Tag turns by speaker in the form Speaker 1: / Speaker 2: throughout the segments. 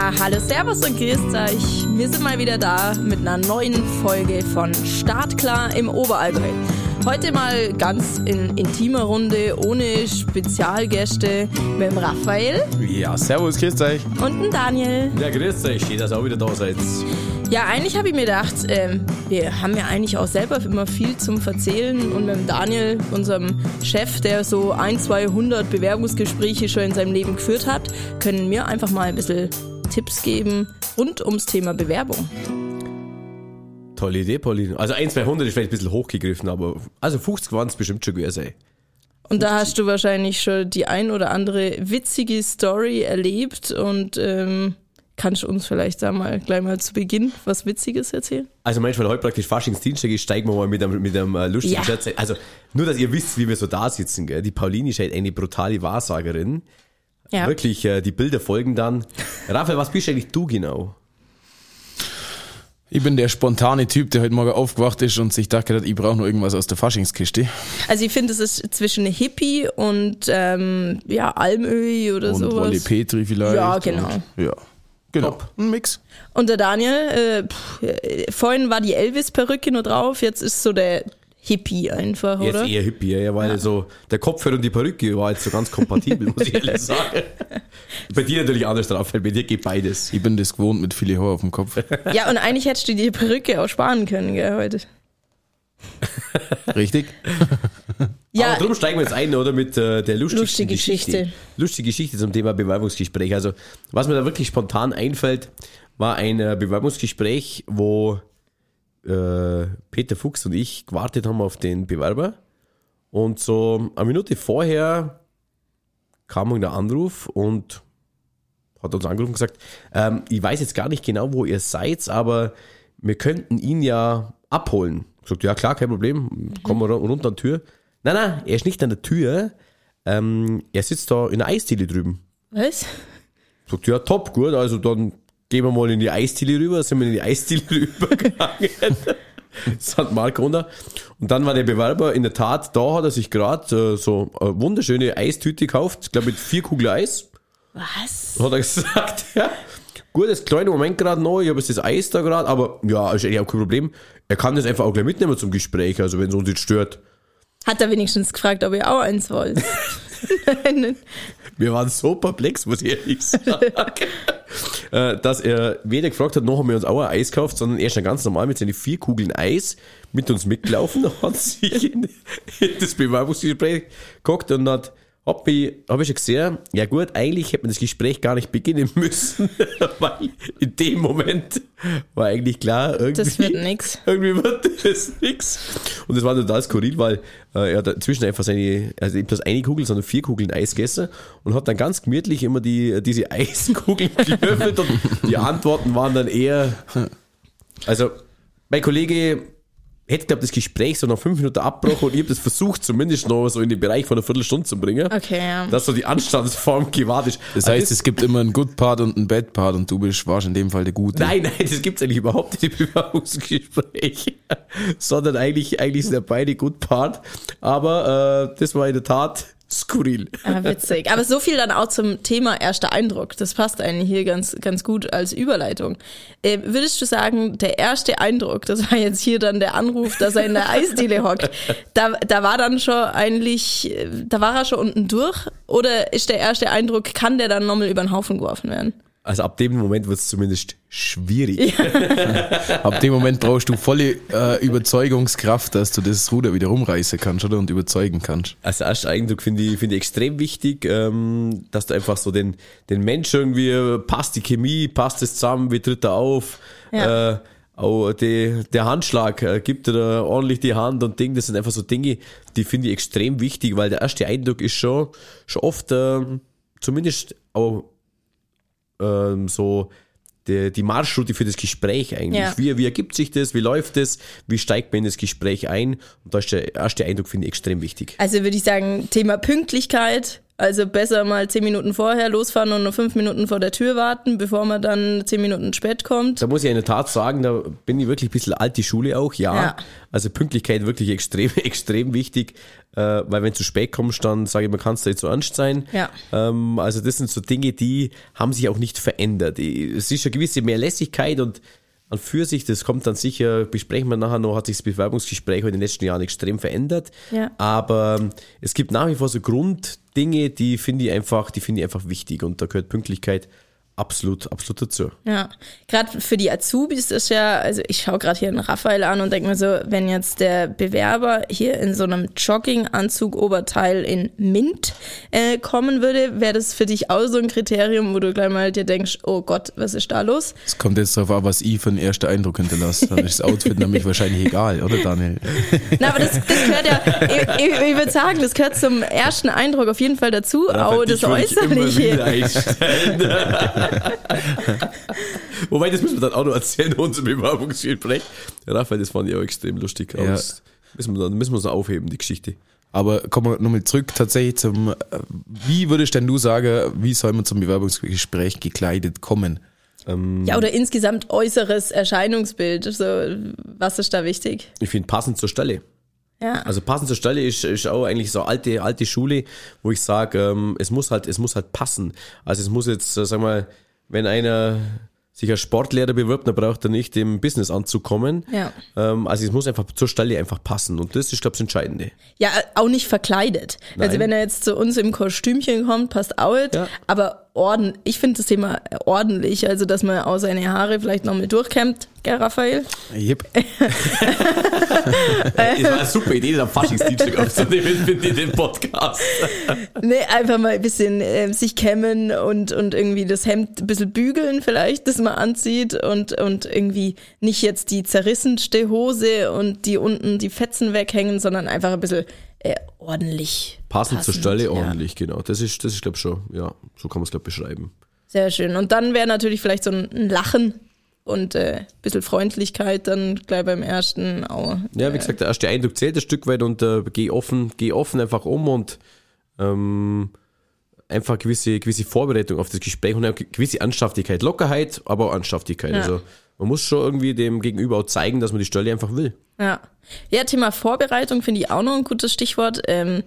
Speaker 1: Ja, hallo, servus und grüßt euch. Wir sind mal wieder da mit einer neuen Folge von Startklar im Oberallgäu. Heute mal ganz in intimer Runde, ohne Spezialgäste, mit dem Raphael
Speaker 2: Ja, servus, grüßt euch.
Speaker 1: und dem Daniel.
Speaker 2: Ja, grüßt euch, schön, dass ihr auch wieder da seid.
Speaker 1: Ja, eigentlich habe ich mir gedacht, ähm, wir haben ja eigentlich auch selber immer viel zum Verzählen und mit dem Daniel, unserem Chef, der so ein, 200 Bewerbungsgespräche schon in seinem Leben geführt hat, können wir einfach mal ein bisschen Tipps geben rund ums Thema Bewerbung.
Speaker 2: Tolle Idee, Pauline. Also 1, 200 ist vielleicht ein bisschen hochgegriffen, aber also 50 waren es bestimmt schon gewesen.
Speaker 1: Und da hast du wahrscheinlich schon die ein oder andere witzige Story erlebt und ähm, kannst du uns vielleicht da mal gleich mal zu Beginn was Witziges erzählen?
Speaker 2: Also manchmal heute praktisch Faschingsdienstag ist, steigen wir mal mit einem, mit einem äh, lustigen
Speaker 1: Ja.
Speaker 2: Scherz. Also nur, dass ihr wisst, wie wir so da sitzen. Gell? Die Pauline ist halt eine brutale Wahrsagerin.
Speaker 1: Ja.
Speaker 2: Wirklich, äh, die Bilder folgen dann. Raphael, was bist eigentlich du genau?
Speaker 3: Ich bin der spontane Typ, der heute Morgen aufgewacht ist und sich dachte, hat, ich brauche noch irgendwas aus der Faschingskiste.
Speaker 1: Also ich finde, es ist zwischen Hippie und ähm, ja, Almöhi oder
Speaker 3: Und
Speaker 1: sowas.
Speaker 3: Olli Petri vielleicht.
Speaker 1: Ja, genau.
Speaker 3: Und, ja, genau. Ein Mix.
Speaker 1: Und der Daniel, äh, pff, äh, vorhin war die Elvis-Perücke nur drauf, jetzt ist so der Hippie einfach,
Speaker 2: Jetzt
Speaker 1: oder?
Speaker 2: eher Hippie, ja, weil so der Kopfhörer und die Perücke war jetzt so ganz kompatibel, muss ich ehrlich sagen. Bei dir natürlich anders drauf, weil bei dir geht beides.
Speaker 3: Ich bin das gewohnt mit viele Haare auf dem Kopf.
Speaker 1: Ja, und eigentlich hättest du die Perücke auch sparen können, gell, heute.
Speaker 3: Richtig?
Speaker 1: Ja,
Speaker 2: Aber darum steigen wir jetzt ein, oder? Mit äh, der lustigsten
Speaker 1: Lustige
Speaker 2: Geschichte.
Speaker 1: Geschichte.
Speaker 2: Lustige Geschichte zum Thema Bewerbungsgespräch. Also, was mir da wirklich spontan einfällt, war ein äh, Bewerbungsgespräch, wo äh, Peter Fuchs und ich gewartet haben auf den Bewerber. Und so eine Minute vorher kam der Anruf und hat uns angerufen und gesagt, ähm, ich weiß jetzt gar nicht genau, wo ihr seid, aber wir könnten ihn ja abholen. Ich gesagt, ja klar, kein Problem, kommen wir ru- runter an die Tür. Nein, nein, er ist nicht an der Tür, ähm, er sitzt da in der Eisdiele drüben.
Speaker 1: was?
Speaker 2: Sagt, ja top, gut, also dann gehen wir mal in die Eisdiele rüber, sind wir in die Eisdiele rübergegangen. St. Markona. Und dann war der Bewerber in der Tat, da hat er sich gerade äh, so eine wunderschöne Eistüte gekauft, ich glaube mit vier Kugeln Eis.
Speaker 1: Was?
Speaker 2: hat er gesagt, ja. Gut, das kleine Moment gerade noch, ich habe jetzt das Eis da gerade, aber ja, ist eigentlich auch kein Problem. Er kann das einfach auch gleich mitnehmen zum Gespräch, also wenn es uns jetzt stört.
Speaker 1: Hat er wenigstens gefragt, ob ihr auch eins wollt? Nein,
Speaker 2: Wir waren so perplex, muss ich ehrlich sagen. Äh, dass er weder gefragt hat, noch haben wir uns auch ein Eis gekauft, sondern er ist dann ganz normal mit seinen vier Kugeln Eis mit uns mitgelaufen, hat sich in, in das Bewerbungsgespräch geguckt und hat, hab ich, hab ich schon gesehen, ja gut, eigentlich hätte man das Gespräch gar nicht beginnen müssen, weil in dem Moment war eigentlich klar, irgendwie,
Speaker 1: Das wird nix.
Speaker 2: irgendwie wird das nix. Und das war total skurril, weil äh, er hat inzwischen einfach seine, also nicht bloß eine Kugel, sondern vier Kugeln Eis gegessen und hat dann ganz gemütlich immer die, diese Eiskugeln gelöffelt und die Antworten waren dann eher, also mein Kollege hätte, glaube das Gespräch so nach fünf Minuten abgebrochen und ich habe das versucht, zumindest noch so in den Bereich von einer Viertelstunde zu bringen.
Speaker 1: Okay, ja.
Speaker 2: Dass so die Anstandsform gewahrt ist.
Speaker 3: Das
Speaker 2: Also
Speaker 3: heißt, es gibt immer einen Good Part und einen Bad Part und du bist, warst in dem Fall der Gute.
Speaker 2: Nein, nein, das gibt's eigentlich überhaupt nicht im Bewerbungsgespräch. Sondern eigentlich, eigentlich sind ja beide gut Part. Aber äh, das war in der Tat skurril.
Speaker 1: Ah, witzig. Aber so viel dann auch zum Thema erster Eindruck. Das passt eigentlich hier ganz, ganz gut als Überleitung. Äh, würdest du sagen, der erste Eindruck, das war jetzt hier dann der Anruf, dass er in der Eisdiele hockt, da, da war dann schon eigentlich, äh, da war er schon unten durch? Oder ist der erste Eindruck, kann der dann nochmal über den Haufen geworfen werden?
Speaker 2: Also ab dem Moment wird's zumindest schwierig.
Speaker 3: Ab dem Moment brauchst du volle äh, Überzeugungskraft, dass du das Ruder wieder rumreißen kannst, oder? Und überzeugen kannst.
Speaker 2: Als erster Eindruck finde ich, finde ich extrem wichtig, ähm, dass du einfach so den, den Mensch irgendwie, passt die Chemie, passt es zusammen, wie tritt er auf,
Speaker 1: Ja.
Speaker 2: äh, auch die, der Handschlag, äh, gibt er da ordentlich die Hand und Ding, das sind einfach so Dinge, die finde ich extrem wichtig, weil der erste Eindruck ist schon, schon oft, ähm, zumindest auch ähm, so die, die Marschroute für das Gespräch eigentlich.
Speaker 1: Ja.
Speaker 2: Wie, wie ergibt sich das? Wie läuft das? Wie steigt man in das Gespräch ein? Und da ist der erste Eindruck, finde ich, extrem wichtig.
Speaker 1: Also würde ich sagen, Thema Pünktlichkeit Also besser mal zehn Minuten vorher losfahren und nur fünf Minuten vor der Tür warten, bevor man dann zehn Minuten spät kommt.
Speaker 2: Da muss ich in der Tat sagen, da bin ich wirklich ein bisschen alt die Schule auch, ja.
Speaker 1: Ja.
Speaker 2: Also Pünktlichkeit wirklich extrem, extrem wichtig, äh, weil wenn du zu spät kommst, dann sage ich, man kann es nicht so ernst sein.
Speaker 1: Ja.
Speaker 2: Ähm, also das sind so Dinge, die haben sich auch nicht verändert. Es ist eine gewisse Mehrlässigkeit und an für sich, das kommt dann sicher, besprechen wir nachher noch, hat sich das Bewerbungsgespräch in den letzten Jahren extrem verändert.
Speaker 1: Ja.
Speaker 2: Aber ähm, es gibt nach wie vor so Grunddinge, die finde ich einfach, die finde ich einfach wichtig. Und da gehört Pünktlichkeit absolut, absolut dazu.
Speaker 1: Ja, gerade für die Azubis ist ja, also ich schaue gerade hier einen Raphael an und denke mir so, wenn jetzt der Bewerber hier in so einem Jogginganzug Oberteil in Mint äh, kommen würde, wäre das für dich auch so ein Kriterium, wo du gleich mal dir denkst, oh Gott, was ist da los?
Speaker 3: Es kommt jetzt darauf an, was ich für einen ersten Eindruck hinterlasse. Dann ist das Outfit nämlich wahrscheinlich egal, oder Daniel?
Speaker 1: Na, aber das, das gehört ja, ich, ich, ich würde sagen, das gehört zum ersten Eindruck auf jeden Fall dazu, auch das Äußerliche.
Speaker 2: Wobei, das müssen wir dann auch noch erzählen in unserem Bewerbungsgespräch. Ja, Raphael, das fand ich auch extrem lustig. Aber
Speaker 3: Ja.
Speaker 2: das müssen wir, dann, müssen wir uns aufheben, die Geschichte.
Speaker 3: Aber kommen wir nochmal zurück tatsächlich zum, äh, wie würdest denn du sagen, wie soll man zum Bewerbungsgespräch gekleidet kommen?
Speaker 1: Ja, oder insgesamt äußeres Erscheinungsbild. So, was ist da wichtig?
Speaker 2: Ich finde passend zur Stelle.
Speaker 1: Ja.
Speaker 2: Also passend zur Stelle ist, ist auch eigentlich so alte, alte Schule, wo ich sage, ähm, es muss halt, es muss halt passen. Also es muss jetzt, äh, sag mal, wenn einer sich als Sportlehrer bewirbt, dann braucht er nicht im Businessanzug kommen.
Speaker 1: Ja.
Speaker 2: Ähm, also es muss einfach zur Stelle einfach passen. Und das ist, glaube ich, das Entscheidende.
Speaker 1: Ja, auch nicht verkleidet. Also
Speaker 2: Nein.
Speaker 1: wenn er jetzt zu uns im Kostümchen kommt, passt auch nicht.
Speaker 2: Ja.
Speaker 1: Aber orden, ich finde das Thema ordentlich, also dass man auch seine Haare vielleicht noch mit durchkämmt, gell, Raphael?
Speaker 3: Yep.
Speaker 2: Das war eine super Idee, den Faschings-DJ aufzunehmen, finde ich, den Podcast.
Speaker 1: Nee, einfach mal ein bisschen äh, sich kämmen und, und irgendwie das Hemd ein bisschen bügeln vielleicht, das man anzieht und, und irgendwie nicht jetzt die zerrissenste Hose und die unten die Fetzen weghängen, sondern einfach ein bisschen äh, ordentlich.
Speaker 2: Passend zur Stelle
Speaker 1: ja.
Speaker 2: ordentlich, genau. Das ist, das ist glaube ich, schon, ja, so kann man es, glaube ich, beschreiben.
Speaker 1: Sehr schön. Und dann wäre natürlich vielleicht so ein Lachen und äh, ein bisschen Freundlichkeit dann gleich beim ersten auch.
Speaker 2: Ja, wie gesagt, der erste Eindruck zählt ein Stück weit und äh, geh offen, geh offen einfach um und ähm, einfach gewisse, gewisse Vorbereitung auf das Gespräch und eine gewisse Ernsthaftigkeit, Lockerheit, aber auch Ernsthaftigkeit.
Speaker 1: Ja.
Speaker 2: Also man muss schon irgendwie dem Gegenüber auch zeigen, dass man die Stelle einfach will.
Speaker 1: Ja. Ja, Thema Vorbereitung finde ich auch noch ein gutes Stichwort. Ähm,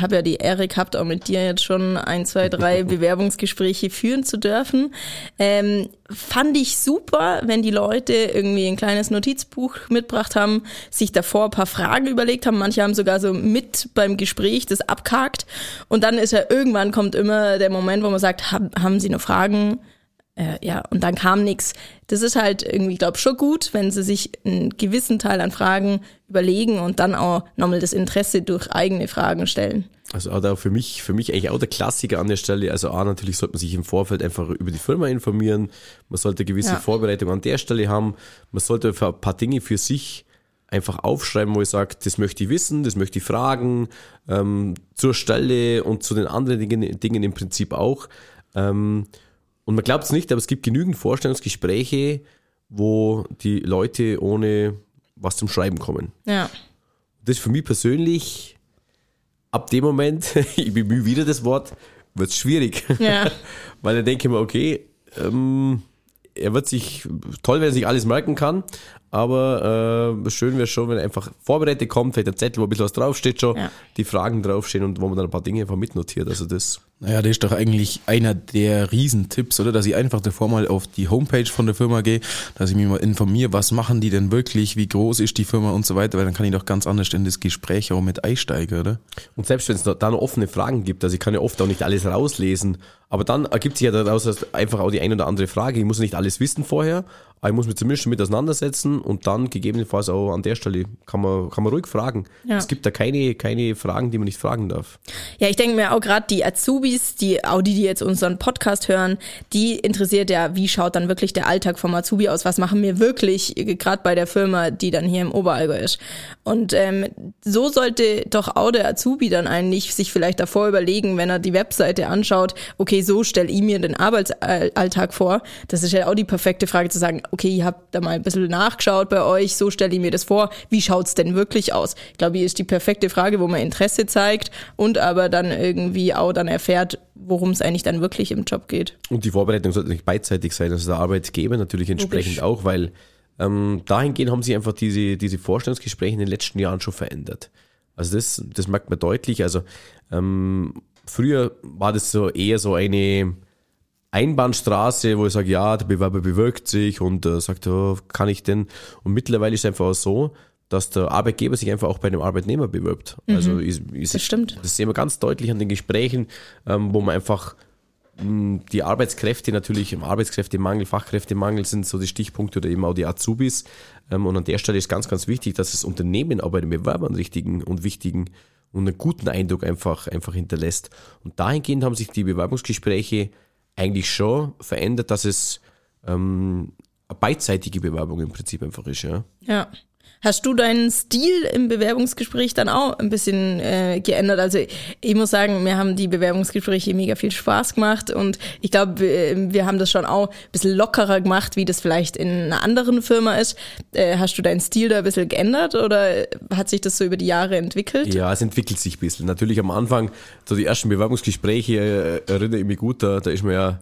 Speaker 1: habe ja die Ehre gehabt, auch mit dir jetzt schon ein, zwei, drei Bewerbungsgespräche führen zu dürfen. Ähm, fand ich super, wenn die Leute irgendwie ein kleines Notizbuch mitgebracht haben, sich davor ein paar Fragen überlegt haben. Manche haben sogar so mit beim Gespräch das abgehakt. Und dann ist ja irgendwann kommt immer der Moment, wo man sagt, haben Sie noch Fragen? Äh, ja, und dann kam nix. Das ist halt irgendwie, glaube schon gut, wenn sie sich einen gewissen Teil an Fragen überlegen und dann auch nochmal das Interesse durch eigene Fragen stellen.
Speaker 2: Also auch da für mich, für mich eigentlich auch der Klassiker an der Stelle. Also A, natürlich sollte man sich im Vorfeld einfach über die Firma informieren. Man sollte gewisse
Speaker 1: Ja.
Speaker 2: Vorbereitung an der Stelle haben. Man sollte für ein paar Dinge für sich einfach aufschreiben, wo ich sage, das möchte ich wissen, das möchte ich fragen, ähm, zur Stelle und zu den anderen Dingen, Dingen im Prinzip auch. Ähm, und man glaubt es nicht, aber es gibt genügend Vorstellungsgespräche, wo die Leute ohne was zum Schreiben kommen
Speaker 1: Ja.
Speaker 2: das ist für mich persönlich, ab dem Moment, ich bemühe wieder das Wort, wird es schwierig.
Speaker 1: Ja.
Speaker 2: Weil dann denke ich mir, okay, ähm, er wird sich, toll, wenn er sich alles merken kann, aber äh, schön wäre schon, wenn einfach vorbereitet kommt, vielleicht ein Zettel, wo ein bisschen was draufsteht schon,
Speaker 1: Ja.
Speaker 2: die Fragen draufstehen und wo man dann ein paar Dinge einfach mitnotiert. Also das,
Speaker 3: Naja, das ist doch eigentlich einer der Riesentipps, oder? Dass ich einfach davor mal auf die Homepage von der Firma gehe, dass ich mich mal informiere, was machen die denn wirklich, wie groß ist die Firma und so weiter, weil dann kann ich doch ganz anders in das Gespräch auch mit einsteigen, oder?
Speaker 2: Und selbst wenn es da noch offene Fragen gibt, also ich kann ja oft auch nicht alles rauslesen, aber dann ergibt sich ja daraus einfach auch die ein oder andere Frage. Ich muss nicht alles wissen vorher, aber ich muss mich zumindest schon mit auseinandersetzen und dann gegebenenfalls auch an der Stelle kann man, kann man ruhig fragen.
Speaker 1: Ja.
Speaker 2: Es gibt da keine, keine Fragen, die man nicht fragen darf.
Speaker 1: Ja, ich denke mir auch gerade die Azubis, die auch die, die jetzt unseren Podcast hören, die interessiert ja, wie schaut dann wirklich der Alltag vom Azubi aus? Was machen wir wirklich, gerade bei der Firma, die dann hier im Oberallgäu ist? Und ähm, so sollte doch auch der Azubi dann eigentlich sich vielleicht davor überlegen, wenn er die Webseite anschaut, okay, so stelle ich mir den Arbeitsalltag vor. Das ist ja auch die perfekte Frage zu sagen, okay, ihr habt da mal ein bisschen nachgeschaut bei euch, so stelle ich mir das vor, wie schaut's denn wirklich aus? Ich glaube, hier ist die perfekte Frage, wo man Interesse zeigt und aber dann irgendwie auch dann erfährt, worum es eigentlich dann wirklich im Job geht.
Speaker 2: Und die Vorbereitung sollte nicht beidseitig sein, also der Arbeitgeber natürlich entsprechend
Speaker 1: Logisch.
Speaker 2: auch, weil ähm, dahingehend haben sich einfach diese, diese Vorstellungsgespräche in den letzten Jahren schon verändert. Also das, das merkt man deutlich. Also ähm, früher war das so eher so eine Einbahnstraße, wo ich sage, ja, der Bewerber bewirkt sich und äh, sagt, oh, kann ich denn? Und mittlerweile ist es einfach auch so, dass der Arbeitgeber sich einfach auch bei einem Arbeitnehmer bewirbt. Also ich, ich,
Speaker 1: Mhm. Das stimmt.
Speaker 2: Das sehen wir ganz deutlich an den Gesprächen, ähm, wo man einfach mh, die Arbeitskräfte natürlich im Arbeitskräftemangel, Fachkräftemangel sind so die Stichpunkte oder eben auch die Azubis. Ähm, und an der Stelle ist ganz, ganz wichtig, dass das Unternehmen auch bei den Bewerbern richtigen und wichtigen und einen guten Eindruck einfach, einfach hinterlässt. Und dahingehend haben sich die Bewerbungsgespräche eigentlich schon verändert, dass es ähm, eine beidseitige Bewerbung im Prinzip einfach ist, ja.
Speaker 1: Ja. Hast du deinen Stil im Bewerbungsgespräch dann auch ein bisschen äh, geändert? Also ich muss sagen, mir haben die Bewerbungsgespräche mega viel Spaß gemacht und ich glaube, wir, haben das schon auch ein bisschen lockerer gemacht, wie das vielleicht in einer anderen Firma ist. Äh, hast du deinen Stil da ein bisschen geändert oder hat sich das so über die Jahre entwickelt?
Speaker 2: Ja, es entwickelt sich ein bisschen. Natürlich am Anfang, so die ersten Bewerbungsgespräche, äh, erinnere ich mich gut, da, da ist man ja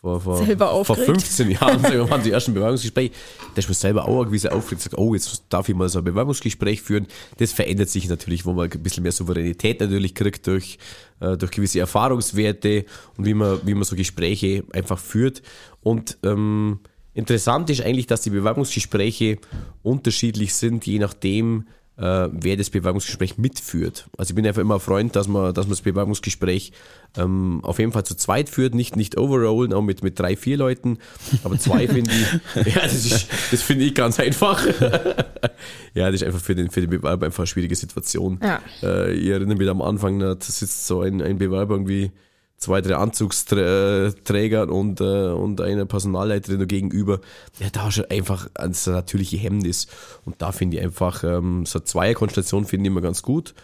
Speaker 2: vor, vor,
Speaker 1: Selber
Speaker 2: vor
Speaker 1: aufgeregt.
Speaker 2: 15 Jahren, sagen wir mal, die ersten Bewerbungsgespräche, da ist man selber auch ein gewisser aufgeregt, sagt, oh, jetzt darf ich mal so ein Bewerbungsgespräch führen. Das verändert sich natürlich, wo man ein bisschen mehr Souveränität natürlich kriegt durch, äh, durch gewisse Erfahrungswerte und wie man, wie man so Gespräche einfach führt. Und ähm, interessant ist eigentlich, dass die Bewerbungsgespräche unterschiedlich sind, je nachdem, äh, wer das Bewerbungsgespräch mitführt. Also ich bin einfach immer Freund, dass man, dass man das Bewerbungsgespräch ähm, auf jeden Fall zu zweit führt, nicht, nicht overrollen, auch mit, mit drei, vier Leuten. Aber zwei finde ich, ja, das, ist, das finde ich ganz einfach. ja, das ist einfach für den, für den Bewerber einfach eine schwierige Situation.
Speaker 1: Ja.
Speaker 2: Äh, ich erinnere mich am Anfang, da sitzt so ein, ein Bewerber irgendwie zwei, drei Anzugsträger und, äh, und eine Personalleiterin gegenüber. Ja, da hast du einfach das natürliche Hemmnis. Und da finde ich einfach, ähm, so eine Zweierkonstellation finde ich immer ganz gut.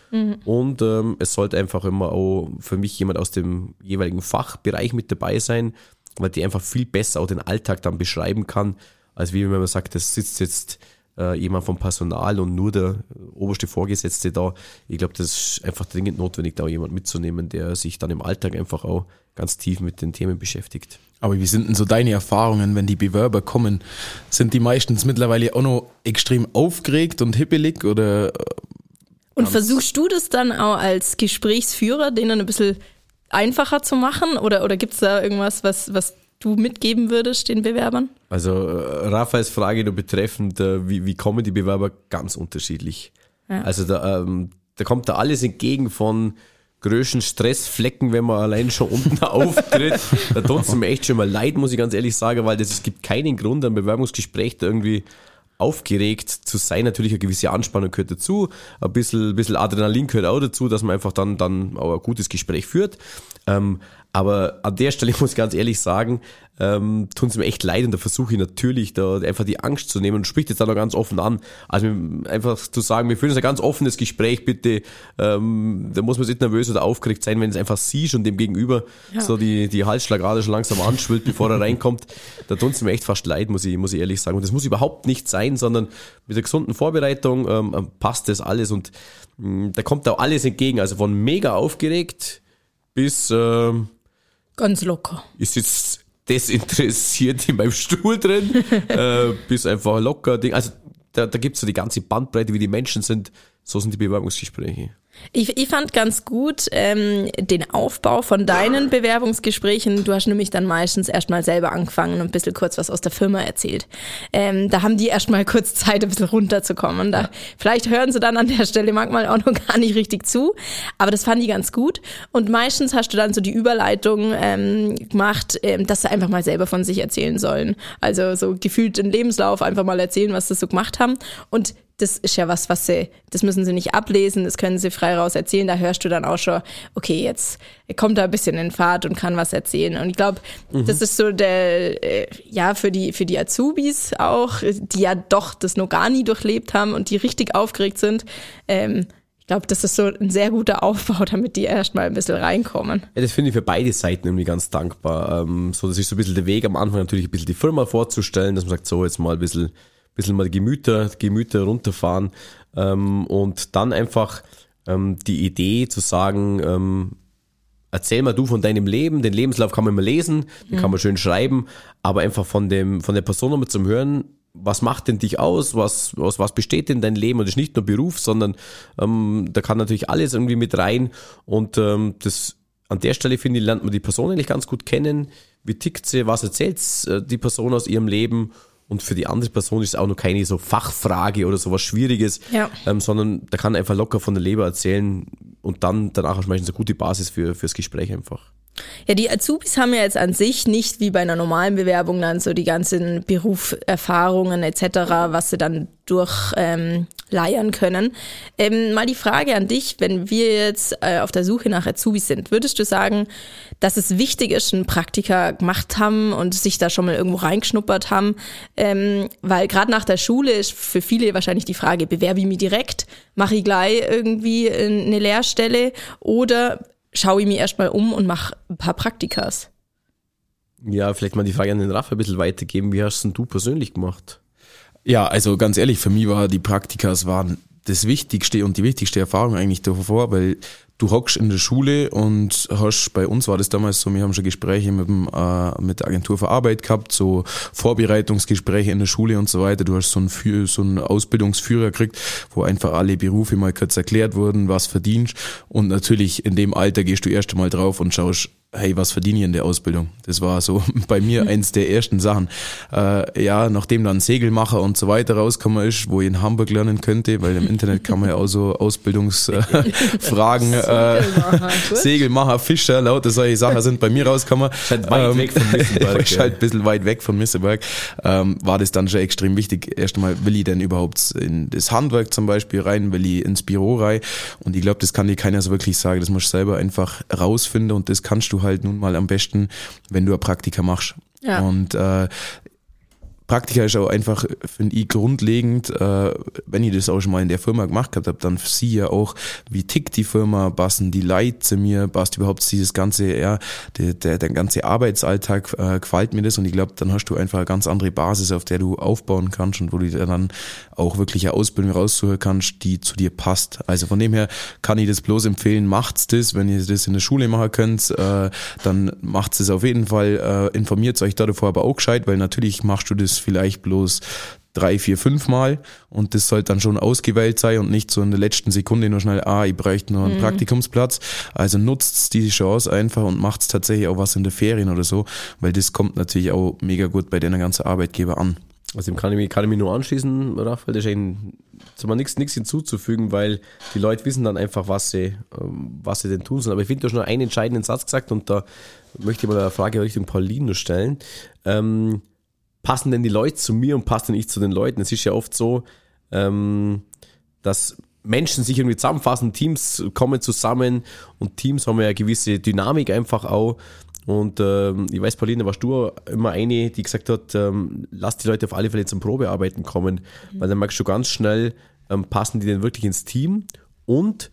Speaker 2: Und ähm, es sollte einfach immer auch für mich jemand aus dem jeweiligen Fachbereich mit dabei sein, weil die einfach viel besser auch den Alltag dann beschreiben kann, als wie wenn man sagt, das sitzt jetzt äh, jemand vom Personal und nur der oberste Vorgesetzte da. Ich glaube, das ist einfach dringend notwendig, da auch jemand mitzunehmen, der sich dann im Alltag einfach auch ganz tief mit den Themen beschäftigt.
Speaker 3: Aber wie sind denn so deine Erfahrungen, wenn die Bewerber kommen? Sind die meistens mittlerweile auch noch extrem aufgeregt und hippelig oder
Speaker 1: Und versuchst du das dann auch als Gesprächsführer, denen ein bisschen einfacher zu machen? Oder, oder gibt's da irgendwas, was, was du mitgeben würdest den Bewerbern?
Speaker 2: Also äh, Raphaels Frage nur betreffend, äh, wie, wie kommen die Bewerber ganz unterschiedlich.
Speaker 1: Ja.
Speaker 2: Also da, ähm, da kommt da alles entgegen von größten Stressflecken, wenn man allein schon unten auftritt. Da tut es mir echt schon mal leid, muss ich ganz ehrlich sagen, weil das, es gibt keinen Grund, ein Bewerbungsgespräch da irgendwie aufgeregt zu sein. Natürlich eine gewisse Anspannung gehört dazu, ein bisschen, bisschen Adrenalin gehört auch dazu, dass man einfach dann, dann auch ein gutes Gespräch führt. Ähm, aber an der Stelle muss ich ganz ehrlich sagen, ähm, tun sie mir echt leid und da versuche ich natürlich da einfach die Angst zu nehmen und spricht jetzt da noch ganz offen an. Also einfach zu sagen, wir führen jetzt ein ganz offenes Gespräch, bitte, ähm, da muss man nicht nervös oder aufgeregt sein, wenn es einfach siehst und dem Gegenüber
Speaker 1: Ja.
Speaker 2: so die, die Halsschlagader schon langsam anschwillt, bevor er reinkommt. Da tun sie mir echt fast leid, muss ich, muss ich ehrlich sagen. Und das muss überhaupt nicht sein, sondern mit der gesunden Vorbereitung ähm, passt das alles und mh, da kommt auch alles entgegen. Also von mega aufgeregt bis ähm,
Speaker 1: Ganz locker.
Speaker 2: ist jetzt desinteressiert in meinem Stuhl drin, äh, bis einfach locker. Also da, da gibt's so die ganze Bandbreite, wie die Menschen sind. So sind die Bewerbungsgespräche.
Speaker 1: Ich, ich fand ganz gut ähm, den Aufbau von deinen Bewerbungsgesprächen. Du hast nämlich dann meistens erstmal selber angefangen und ein bisschen kurz was aus der Firma erzählt. Ähm, da haben die erstmal kurz Zeit, ein bisschen runterzukommen. Da, Vielleicht hören sie dann an der Stelle manchmal auch noch gar nicht richtig zu, aber das fand ich ganz gut. Und meistens hast du dann so die Überleitung ähm, gemacht, ähm, dass sie einfach mal selber von sich erzählen sollen. Also so gefühlt den Lebenslauf einfach mal erzählen, was sie so gemacht haben. Und das ist ja was, was sie, das müssen sie nicht ablesen, das können sie frei raus erzählen. Da hörst du dann auch schon, okay, jetzt kommt er ein bisschen in Fahrt und kann was erzählen. Und ich glaube, das ist so der, äh, ja, für die, für die Azubis auch, die ja doch das noch gar nie durchlebt haben und die richtig aufgeregt sind. Ähm, Ich glaube, das ist so ein sehr guter Aufbau, damit die erstmal ein bisschen reinkommen.
Speaker 2: Ja, das finde ich für beide Seiten irgendwie ganz dankbar. Ähm, so, das ist so ein bisschen der Weg am Anfang natürlich ein bisschen die Firma vorzustellen, dass man sagt, so jetzt mal ein bisschen, bisschen mal die Gemüter, Gemüter runterfahren ähm, und dann einfach ähm, die Idee zu sagen, ähm, erzähl mal du von deinem Leben, den Lebenslauf kann man immer lesen, den mhm. kann man schön schreiben, aber einfach von dem, von der Person nochmal zum Hören, was macht denn dich aus? Was, aus was besteht denn dein Leben? Und das ist nicht nur Beruf, sondern ähm, da kann natürlich alles irgendwie mit rein. Und ähm, das an der Stelle, finde ich, lernt man die Person eigentlich ganz gut kennen. Wie tickt sie? Was erzählt äh, die Person aus ihrem Leben? Und für die andere Person ist es auch noch keine so Fachfrage oder sowas Schwieriges, ja. ähm, sondern da kann einfach locker von der Leber erzählen und dann danach ist meistens eine gute Basis für, fürs Gespräch einfach.
Speaker 1: Ja, die Azubis haben ja jetzt an sich nicht wie bei einer normalen Bewerbung dann so die ganzen Berufserfahrungen etc., was sie dann durchleiern ähm, können. Ähm, mal die Frage an dich, wenn wir jetzt äh, auf der Suche nach Azubis sind, würdest du sagen, dass es wichtig ist, ein Praktika gemacht haben und sich da schon mal irgendwo reingeschnuppert haben? Ähm, weil gerade nach der Schule ist für viele wahrscheinlich die Frage, bewerbe ich mich direkt, mache ich gleich irgendwie eine Lehrstelle oder schaue ich mich erstmal um und mache ein paar Praktikas.
Speaker 2: Ja, vielleicht mal die Frage an den Raff ein bisschen weitergeben. Wie hast denn du persönlich gemacht?
Speaker 3: Ja, also ganz ehrlich, für mich war die Praktikas waren das Wichtigste und die wichtigste Erfahrung eigentlich davor, weil du hockst in der Schule und hast, bei uns war das damals so, wir haben schon Gespräche mit, dem, äh, mit der Agentur für Arbeit gehabt, so Vorbereitungsgespräche in der Schule und so weiter. Du hast so einen, so einen Ausbildungsführer gekriegt, wo einfach alle Berufe mal kurz erklärt wurden, was verdienst. Und natürlich in dem Alter gehst du erst einmal drauf und schaust, hey, was verdiene ich in der Ausbildung? Das war so bei mir eins der ersten Sachen. Äh, ja, nachdem dann Segelmacher und so weiter rausgekommen ist, wo ich in Hamburg lernen könnte, weil im Internet kann man ja auch so Ausbildungsfragen, äh, Segelmacher, Segelmacher, Fischer, lauter solche Sachen sind bei mir rausgekommen.
Speaker 2: Halt weit ähm, weg von Misseberg.
Speaker 3: halt ein bisschen weit weg von Misseberg. Ähm, war das dann schon extrem wichtig. Erst einmal, will ich denn überhaupt in das Handwerk zum Beispiel rein, will ich ins Büro rein? Und ich glaube, das kann dir keiner so wirklich sagen. Das musst du selber einfach rausfinden und das kannst du halt nun mal am besten, wenn du ein Praktika machst. Ja. Und äh, Praktika ist auch einfach, finde ich, grundlegend, äh, wenn ich das auch schon mal in der Firma gemacht gehabt habe, dann sieh ja auch, wie tickt die Firma, passen die Leute zu mir, passt überhaupt dieses ganze, ja, der, der, der ganze Arbeitsalltag, äh, gefällt mir das und ich glaube, dann hast du einfach eine ganz andere Basis, auf der du aufbauen kannst und wo du dann auch wirklich eine Ausbildung raussuchen kannst, die zu dir passt. Also von dem her kann ich das bloß empfehlen, macht's das, wenn ihr das in der Schule machen könnt, äh, dann macht's das auf jeden Fall, äh, informiert euch da davor aber auch gescheit, weil natürlich machst du das vielleicht bloß drei, vier, fünf Mal und das sollte dann schon ausgewählt sein und nicht so in der letzten Sekunde nur schnell, ah, ich bräuchte noch einen mhm. Praktikumsplatz. Also nutzt die Chance einfach und macht tatsächlich auch was in der Ferien oder so, weil das kommt natürlich auch mega gut bei den ganzen Arbeitgeber an.
Speaker 2: Also dem kann ich mich, kann ich mich nur anschließen, Raphael, da ist nichts, nichts hinzuzufügen, weil die Leute wissen dann einfach, was sie, ähm, was sie denn tun sollen. Aber ich finde, du hast nur einen entscheidenden Satz gesagt und da möchte ich mal eine Frage Richtung Pauline stellen. Ähm, passen denn die Leute zu mir und passen ich zu den Leuten? Es ist ja oft so, ähm, dass Menschen sich irgendwie zusammenfassen, Teams kommen zusammen und Teams haben ja eine gewisse Dynamik einfach auch. Und ähm, ich weiß, Pauline, warst du immer eine, die gesagt hat, ähm, lass die Leute auf alle Fälle zum Probearbeiten kommen, mhm. weil dann merkst du ganz schnell, ähm, passen die denn wirklich ins Team und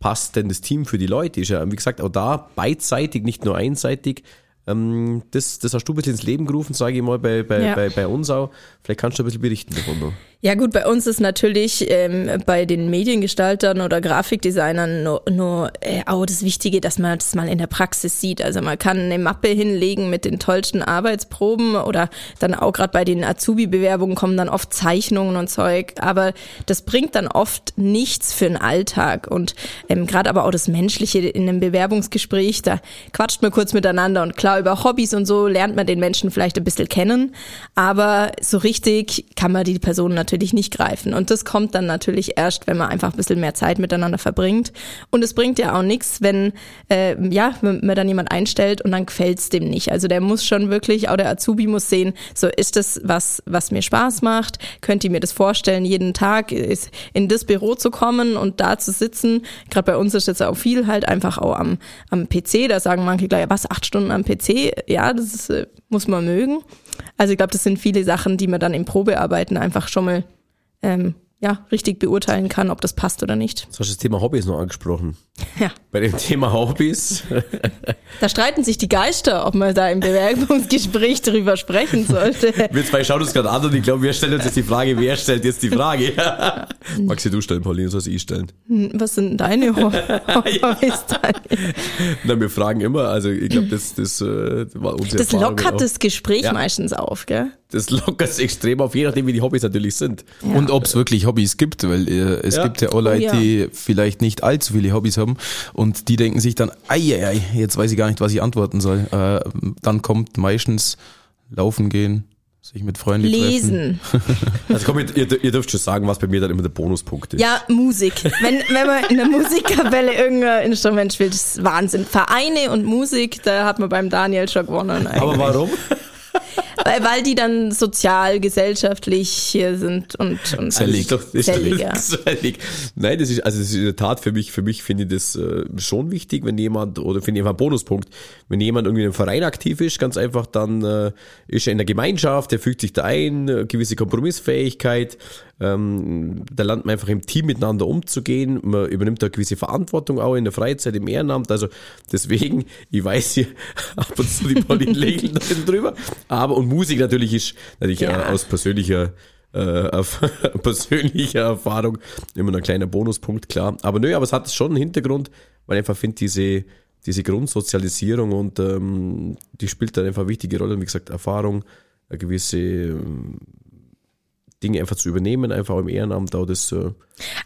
Speaker 2: passt denn das Team für die Leute? Ist ja, wie gesagt, auch da beidseitig, nicht nur einseitig. Ähm, das, das hast du ein bisschen ins Leben gerufen, sage ich mal, bei, bei, ja. bei, bei uns auch. Vielleicht kannst du ein bisschen berichten davon.
Speaker 1: Ja gut, bei uns ist natürlich ähm, bei den Mediengestaltern oder Grafikdesignern nur, nur äh, auch das Wichtige, dass man das mal in der Praxis sieht. Also man kann eine Mappe hinlegen mit den tollsten Arbeitsproben oder dann auch gerade bei den Azubi-Bewerbungen kommen dann oft Zeichnungen und Zeug, aber das bringt dann oft nichts für den Alltag. Und ähm, gerade aber auch das Menschliche in einem Bewerbungsgespräch, da quatscht man kurz miteinander und klar über Hobbys und so lernt man den Menschen vielleicht ein bisschen kennen, aber so richtig kann man die Person natürlich natürlich nicht greifen. Und das kommt dann natürlich erst, wenn man einfach ein bisschen mehr Zeit miteinander verbringt. Und es bringt ja auch nichts, wenn äh, ja, wenn man dann jemand einstellt und dann gefällt's dem nicht. Also der muss schon wirklich, auch der Azubi muss sehen, so ist das was, was mir Spaß macht? Könnt ihr mir das vorstellen, jeden Tag in das Büro zu kommen und da zu sitzen? Gerade bei uns ist jetzt auch viel halt einfach auch am, am PC. Da sagen manche gleich, was, acht Stunden am PC? Ja, das ist, äh, muss man mögen. Also ich glaube, das sind viele Sachen, die man dann im Probearbeiten einfach schon mal ähm, ja, richtig beurteilen kann, ob das passt oder nicht.
Speaker 2: Jetzt hast du das Thema Hobbys noch angesprochen.
Speaker 1: Ja.
Speaker 2: Bei dem Thema Hobbys,
Speaker 1: Da streiten sich die Geister, ob man da im Bewerbungsgespräch drüber sprechen sollte.
Speaker 2: wir zwei schauen uns gerade an und ich glaube, wir stellen uns jetzt die Frage, wer stellt jetzt die Frage? Magst du stellen, Pauline, soll ich stellen?
Speaker 1: Was sind deine Ho- Hobbys?
Speaker 2: Na, wir fragen immer, also ich glaube, das, das äh, war unsere
Speaker 1: Das lockert
Speaker 2: auch.
Speaker 1: das Gespräch
Speaker 2: Ja.
Speaker 1: meistens auf, gell?
Speaker 2: Das lockert es extrem auf, je nachdem, wie die Hobbys natürlich sind.
Speaker 3: Und ob es wirklich Hobbys gibt, weil äh, es
Speaker 2: Ja.
Speaker 3: gibt ja auch Leute,
Speaker 1: ja.
Speaker 3: die vielleicht nicht allzu viele Hobbys haben und die denken sich dann, ei, ei, ei, jetzt weiß ich gar nicht, was ich antworten soll. Äh, dann kommt meistens Laufen gehen, sich mit Freunden treffen.
Speaker 1: Lesen.
Speaker 2: Also komm, ihr, ihr, ihr dürft schon sagen, was bei mir dann immer der Bonuspunkt ist.
Speaker 1: Ja, Musik. Wenn, wenn man in der Musikkapelle irgendein Instrument spielt, ist Wahnsinn. Vereine und Musik, da hat man beim Daniel schon gewonnen. Eigentlich.
Speaker 2: Aber warum?
Speaker 1: Weil, weil die dann sozial, gesellschaftlich hier sind und, und.
Speaker 2: Das ist doch- das ist zerlegt. Nein, das ist, also das ist in der Tat für mich, für mich finde ich das äh, schon wichtig, wenn jemand, oder finde ich einfach ein Bonuspunkt, wenn jemand irgendwie in einem Verein aktiv ist, ganz einfach, dann äh, ist er in der Gemeinschaft, der fügt sich da ein, äh, gewisse Kompromissfähigkeit, ähm, da lernt man einfach im Team miteinander umzugehen, man übernimmt da gewisse Verantwortung auch in der Freizeit, im Ehrenamt, also deswegen, ich weiß hier ab und zu die Pauline lächelt ein bisschen drüber, aber und Musik natürlich ist natürlich
Speaker 1: Ja.
Speaker 2: äh, aus persönlicher äh, persönlicher Erfahrung immer noch ein kleiner Bonuspunkt, klar. Aber nö, aber es hat schon einen Hintergrund, weil ich einfach finde, diese, diese Grundsozialisierung und ähm, die spielt dann einfach eine wichtige Rolle. Und wie gesagt, Erfahrung, eine gewisse ähm, Dinge einfach zu übernehmen, einfach im Ehrenamt, auch das äh,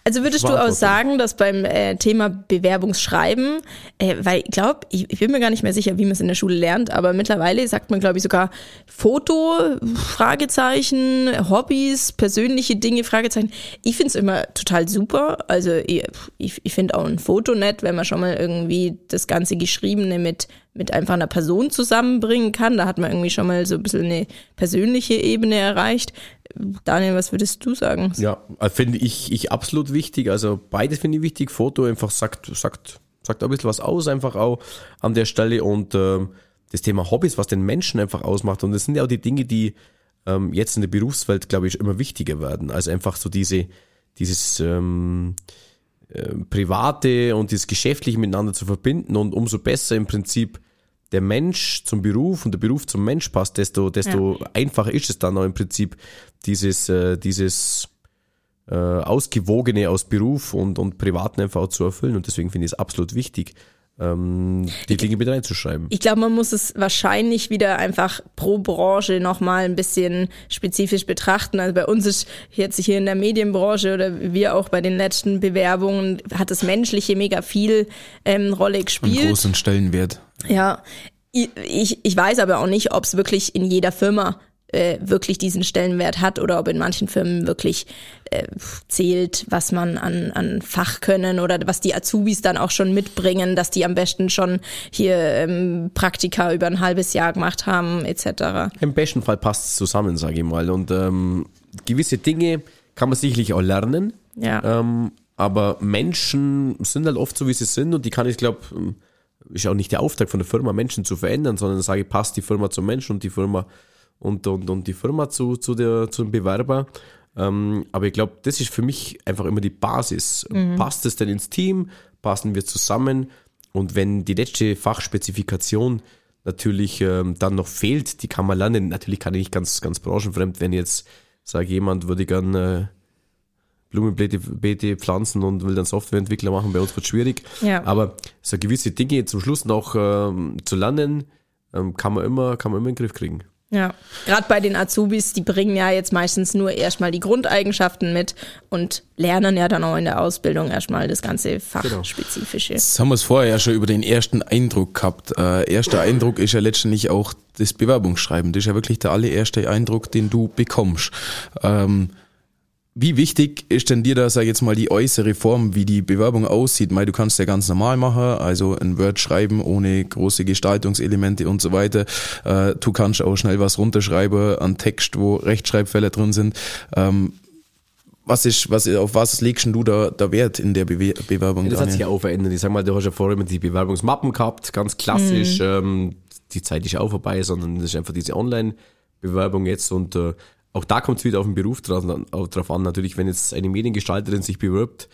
Speaker 1: Also würdest du auch sagen, dass beim äh, Thema Bewerbungsschreiben, äh, weil ich glaube, ich, ich bin mir gar nicht mehr sicher, wie man es in der Schule lernt, aber mittlerweile sagt man, glaube ich, sogar Foto, Fragezeichen, Hobbys, persönliche Dinge, Fragezeichen. Ich finde es immer total super. Also ich, ich, ich finde auch ein Foto nett, wenn man schon mal irgendwie das ganze Geschriebene mit, mit einfach einer Person zusammenbringen kann. Da hat man irgendwie schon mal so ein bisschen eine persönliche Ebene erreicht. Daniel, was würdest du sagen?
Speaker 2: Ja, äh, finde ich, ich absolut wichtig. Also beides finde ich wichtig. Foto einfach sagt, sagt, sagt ein bisschen was aus, einfach auch an der Stelle. Und ähm, das Thema Hobbys, was den Menschen einfach ausmacht. Und das sind ja auch die Dinge, die ähm, jetzt in der Berufswelt, glaube ich, immer wichtiger werden. Also einfach so diese, dieses ähm, äh, Private und das Geschäftliche miteinander zu verbinden und umso besser im Prinzip der Mensch zum Beruf und der Beruf zum Mensch passt, desto, desto einfacher ist es dann auch im Prinzip dieses, äh, dieses äh, Ausgewogene aus Beruf und, und Privaten einfach auch zu erfüllen. Und deswegen finde ich es absolut wichtig, ähm, die Dinge mit reinzuschreiben.
Speaker 1: Ich glaube, man muss es wahrscheinlich wieder einfach pro Branche nochmal ein bisschen spezifisch betrachten. Also bei uns ist jetzt hier in der Medienbranche oder wir auch bei den letzten Bewerbungen hat das Menschliche mega viel ähm, Rolle
Speaker 3: Einen
Speaker 1: gespielt.
Speaker 3: großen Stellenwert.
Speaker 1: Ja, ich, ich, ich weiß aber auch nicht, ob es wirklich in jeder Firma äh, wirklich diesen Stellenwert hat oder ob in manchen Firmen wirklich äh, zählt, was man an, an Fachkönnen oder was die Azubis dann auch schon mitbringen, dass die am besten schon hier ähm, Praktika über ein halbes Jahr gemacht haben, etc.
Speaker 2: Im besten Fall passt es zusammen, sage ich mal. Und ähm, gewisse Dinge kann man sicherlich auch lernen.
Speaker 1: Ja.
Speaker 2: Ähm, aber Menschen sind halt oft so, wie sie sind und die kann ich, glaube, ist auch nicht der Auftrag von der Firma, Menschen zu verändern, sondern sage ich, passt die Firma zum Menschen und die Firma und, und, und die Firma zu, zu der, zum Bewerber. Ähm, aber ich glaube, das ist für mich einfach immer die Basis. Passt es denn ins Team? Passen wir zusammen? Und wenn die letzte Fachspezifikation natürlich ähm, dann noch fehlt, die kann man lernen. Natürlich kann ich nicht ganz, ganz branchenfremd, wenn jetzt, sage jemand, würde gern äh, Blumenbeete Beete pflanzen und will dann Softwareentwickler machen, bei uns wird schwierig.
Speaker 1: Ja.
Speaker 2: Aber so gewisse Dinge zum Schluss noch ähm, zu lernen, ähm, kann man immer, kann man immer in den Griff kriegen.
Speaker 1: Ja, gerade bei den Azubis, die bringen ja jetzt meistens nur erstmal die Grundeigenschaften mit und lernen ja dann auch in der Ausbildung erstmal das ganze Fachspezifische.
Speaker 3: Jetzt haben wir es vorher ja schon über den ersten Eindruck gehabt. Äh, erster Eindruck ist ja letztendlich auch das Bewerbungsschreiben. Das ist ja wirklich der allererste Eindruck, den du bekommst. Ähm, wie wichtig ist denn dir da, sag ich jetzt mal, die äußere Form, wie die Bewerbung aussieht? Weil du kannst ja ganz normal machen, also ein Word schreiben ohne große Gestaltungselemente und so weiter. Äh, du kannst auch schnell was runterschreiben an Text, wo Rechtschreibfehler drin sind. Ähm, was ist, was, auf was legst denn du da, da Wert in der Bewe Bewerbung?
Speaker 2: Das hat sich ja auch verändert. Ich sag mal, du hast ja vorher immer die Bewerbungsmappen gehabt, ganz klassisch. Ähm, die Zeit ist auch vorbei, sondern das ist einfach diese Online-Bewerbung jetzt und äh, auch da kommt es wieder auf den Beruf drauf, an. Natürlich, wenn jetzt eine Mediengestalterin sich bewirbt,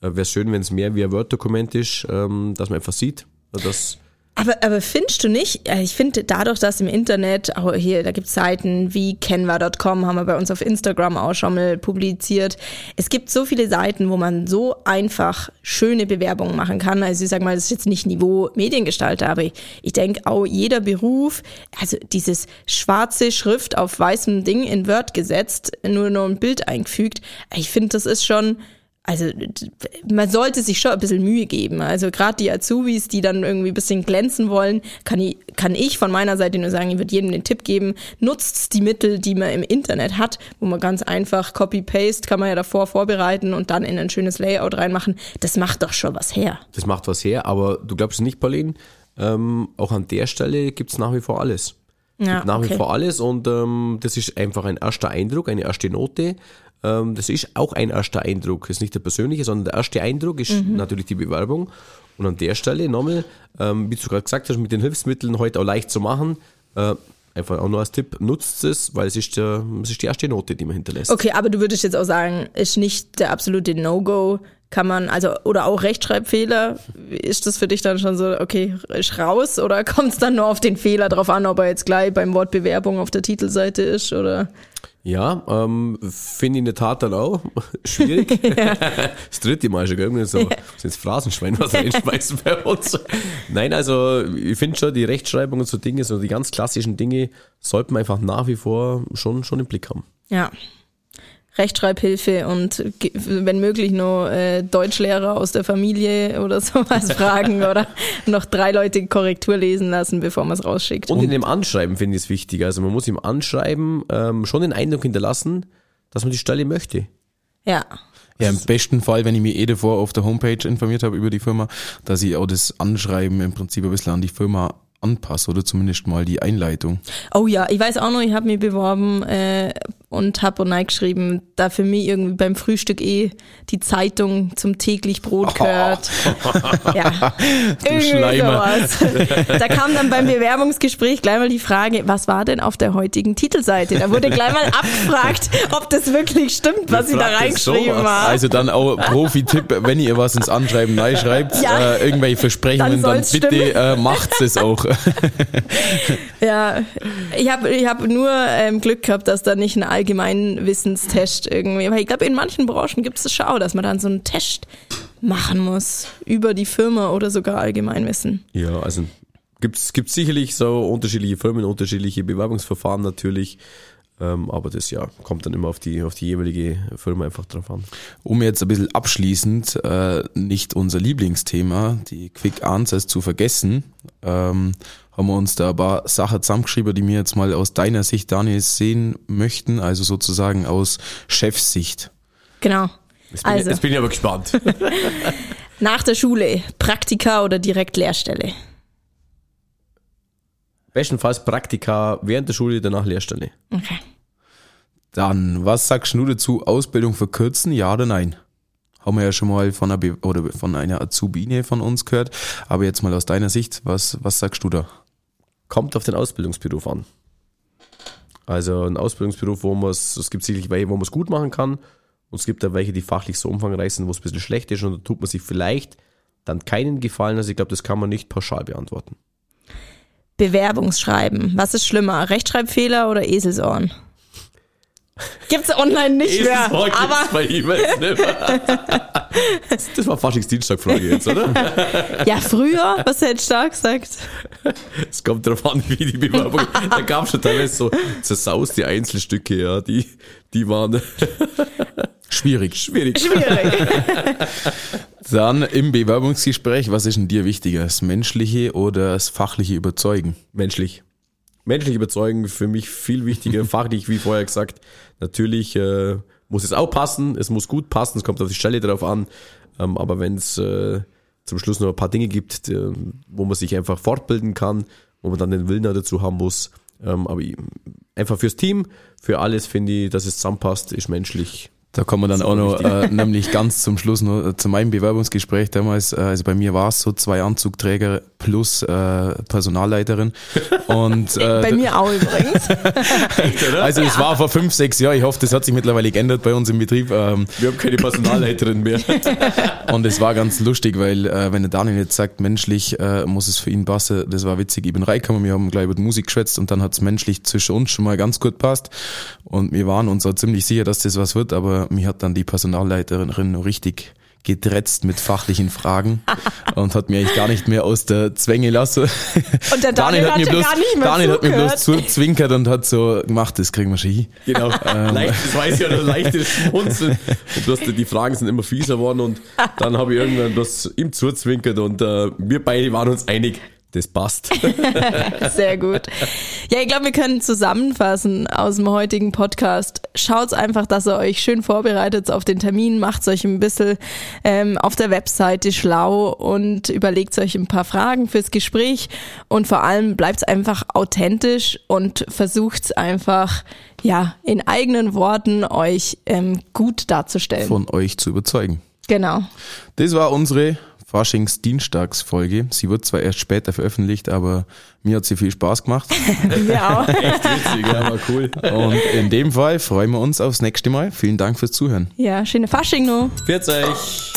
Speaker 2: äh, wäre es schön, wenn es mehr wie ein Word-Dokument ist, ähm, dass man einfach sieht, dass
Speaker 1: aber, aber findest du nicht, ich finde dadurch, dass im Internet, auch hier, da gibt es Seiten wie canva.com, haben wir bei uns auf Instagram auch schon mal publiziert. Es gibt so viele Seiten, wo man so einfach schöne Bewerbungen machen kann. Also ich sag mal, das ist jetzt nicht Niveau Mediengestalter, aber ich, ich denke auch jeder Beruf, also dieses schwarze Schrift auf weißem Ding in Word gesetzt, nur noch ein Bild eingefügt, ich finde, das ist schon also man sollte sich schon ein bisschen Mühe geben. Also gerade die Azubis, die dann irgendwie ein bisschen glänzen wollen, kann ich, kann ich von meiner Seite nur sagen, ich würde jedem den Tipp geben, nutzt die Mittel, die man im Internet hat, wo man ganz einfach Copy-Paste kann man ja davor vorbereiten und dann in ein schönes Layout reinmachen. Das macht doch schon was her.
Speaker 2: Das macht was her, aber du glaubst nicht, Pauline, ähm, auch an der Stelle gibt es nach wie vor alles. Ja, nach okay. wie vor alles und ähm, das ist einfach ein erster Eindruck, eine erste Note. Ähm, das ist auch ein erster Eindruck. Das ist nicht der persönliche, sondern der erste Eindruck ist mhm. natürlich die Bewerbung. Und an der Stelle nochmal, ähm, wie du gerade gesagt hast, mit den Hilfsmitteln heute auch leicht zu machen. Äh, einfach auch nur als Tipp, nutzt es, weil es ist, der, es ist die erste Note, die man hinterlässt.
Speaker 1: Okay, aber du würdest jetzt auch sagen, ist nicht der absolute No-Go, kann man, also, oder auch Rechtschreibfehler, ist das für dich dann schon so, okay, ist raus oder kommt es dann nur auf den Fehler drauf an, ob er jetzt gleich beim Wort Bewerbung auf der Titelseite ist oder?
Speaker 2: Ja, ähm, finde ich in der Tat dann auch schwierig. ja. Das dritte Mal schon, irgendwie so, ja. sind Phrasenschwein, was reinschmeißen bei uns. Nein, also ich finde schon, die Rechtschreibung und so Dinge, so die ganz klassischen Dinge, sollten wir einfach nach wie vor schon, schon im Blick haben.
Speaker 1: Ja, Rechtschreibhilfe und wenn möglich nur äh, Deutschlehrer aus der Familie oder sowas fragen oder noch drei Leute Korrektur lesen lassen, bevor man es rausschickt.
Speaker 2: Und in dem Anschreiben finde ich es wichtig. Also man muss im Anschreiben ähm, schon den Eindruck hinterlassen, dass man die Stelle möchte.
Speaker 1: Ja.
Speaker 3: Ja, im besten Fall, wenn ich mich eh davor auf der Homepage informiert habe über die Firma, dass ich auch das Anschreiben im Prinzip ein bisschen an die Firma anpasse oder zumindest mal die Einleitung.
Speaker 1: Oh ja, ich weiß auch noch, ich habe mich beworben äh, und habe und geschrieben, da für mich irgendwie beim Frühstück eh die Zeitung zum täglich Brot gehört. Oh. Ja, irgendwie sowas. Da kam dann beim Bewerbungsgespräch gleich mal die Frage, was war denn auf der heutigen Titelseite? Da wurde gleich mal abgefragt, ob das wirklich stimmt, was sie da reingeschrieben haben.
Speaker 3: Also dann auch Profi-Tipp, wenn ihr was ins Anschreiben schreibt, ja, äh, irgendwelche Versprechungen, dann, dann bitte äh, macht es auch.
Speaker 1: ja, ich habe ich hab nur ähm, Glück gehabt, dass da nicht ein Allgemeinwissenstest irgendwie, weil ich glaube, in manchen Branchen gibt es das schon auch, dass man dann so einen Test machen muss über die Firma oder sogar Allgemeinwissen.
Speaker 2: Ja, also gibt es sicherlich so unterschiedliche Firmen, unterschiedliche Bewerbungsverfahren natürlich. Ähm, aber das ja kommt dann immer auf die, auf die jeweilige Firma einfach drauf an.
Speaker 3: Um jetzt ein bisschen abschließend äh, nicht unser Lieblingsthema, die Quick Answers zu vergessen, ähm, haben wir uns da ein paar Sachen zusammengeschrieben, die wir jetzt mal aus deiner Sicht, Daniel, sehen möchten, also sozusagen aus Chefsicht.
Speaker 1: Genau.
Speaker 2: Jetzt bin, also. ich, jetzt bin ich aber gespannt.
Speaker 1: Nach der Schule, Praktika oder direkt Lehrstelle?
Speaker 2: Bestenfalls Praktika während der Schule, danach Lehrstelle.
Speaker 1: Okay.
Speaker 3: Dann, was sagst du dazu? Ausbildung verkürzen, ja oder nein? Haben wir ja schon mal von einer, oder von einer Azubine von uns gehört. Aber jetzt mal aus deiner Sicht, was, was sagst du da?
Speaker 2: Kommt auf den Ausbildungsberuf an. Also ein Ausbildungsberuf, wo man es, es gibt sicherlich welche, wo man es gut machen kann. Und es gibt da welche, die fachlich so umfangreich sind, wo es ein bisschen schlecht ist. Und da tut man sich vielleicht dann keinen Gefallen. Also ich glaube, das kann man nicht pauschal beantworten.
Speaker 1: Bewerbungsschreiben. Was ist schlimmer? Rechtschreibfehler oder Eselsohren? Gibt's online nicht mehr. Aber bei E-Mails nicht
Speaker 2: mehr. Das war Faschingsdienstag-Frage jetzt, oder?
Speaker 1: Ja, früher, was hättest du da gesagt?
Speaker 2: Es kommt darauf an, wie die Bewerbung. Da gab es schon teilweise so zersauste Einzelstücke, ja, die, die waren
Speaker 3: schwierig.
Speaker 2: Schwierig.
Speaker 1: Schwierig.
Speaker 3: Dann im Bewerbungsgespräch, was ist denn dir wichtiger? Das menschliche oder das fachliche Überzeugen?
Speaker 2: Menschlich. Menschlich überzeugen für mich viel wichtiger, fachlich, wie vorher gesagt. Natürlich äh, muss es auch passen, es muss gut passen, es kommt auf die Stelle drauf an. Ähm, aber wenn es äh, zum Schluss noch ein paar Dinge gibt, äh, wo man sich einfach fortbilden kann, wo man dann den Willen dazu haben muss. Ähm, aber einfach fürs Team, für alles finde ich, dass es zusammenpasst, ist menschlich
Speaker 3: Da kommen wir dann auch noch, äh, nämlich ganz zum Schluss noch äh, zu meinem Bewerbungsgespräch damals. Äh, also bei mir war es so zwei Anzugträger plus äh, Personalleiterin. Und, äh,
Speaker 1: Bei mir auch übrigens.
Speaker 3: also es war vor fünf, sechs Jahren. Ich hoffe, das hat sich mittlerweile geändert bei uns im Betrieb. Ähm,
Speaker 2: Wir haben keine Personalleiterin mehr.
Speaker 3: und es war ganz lustig, weil äh, wenn der Daniel jetzt sagt, menschlich äh, muss es für ihn passen, das war witzig. Ich bin reingekommen, wir haben gleich über die Musik geschwätzt und dann hat es menschlich zwischen uns schon mal ganz gut passt. Und wir waren uns auch ziemlich sicher, dass das was wird, aber mir hat dann die Personalleiterin noch richtig gedretzt mit fachlichen Fragen und hat mir eigentlich gar nicht mehr aus der Zwänge lassen.
Speaker 1: Und der Daniel hat
Speaker 3: mir bloß,
Speaker 1: gar nicht mehr
Speaker 3: Daniel hat mir bloß zuzwinkert und hat so gemacht, das kriegen wir schon hin.
Speaker 2: Genau. Leicht, das weiß ich ja, ein leichtes Schmunzeln. Und bloß die, Fragen sind immer fieser worden und dann habe ich irgendwann das ihm zuzwinkert und äh, wir beide waren uns einig, das passt.
Speaker 1: Sehr gut. Ja, ich glaube, wir können zusammenfassen aus dem heutigen Podcast. Schaut einfach, dass ihr euch schön vorbereitet auf den Termin, macht euch ein bisschen ähm, auf der Webseite schlau und überlegt euch ein paar Fragen fürs Gespräch und vor allem bleibt einfach authentisch und versucht einfach, ja, in eigenen Worten euch ähm, gut darzustellen.
Speaker 3: Von euch zu überzeugen.
Speaker 1: genau.
Speaker 3: Das war unsere Faschings-Dienstagsfolge. Sie wird zwar erst später veröffentlicht, aber mir hat sie viel Spaß gemacht.
Speaker 1: Ja.
Speaker 2: Echt witzig, ja, war cool.
Speaker 3: Und in dem Fall freuen wir uns aufs nächste Mal. Vielen Dank fürs Zuhören.
Speaker 1: ja, schöne Fasching noch.
Speaker 2: Pfiat euch.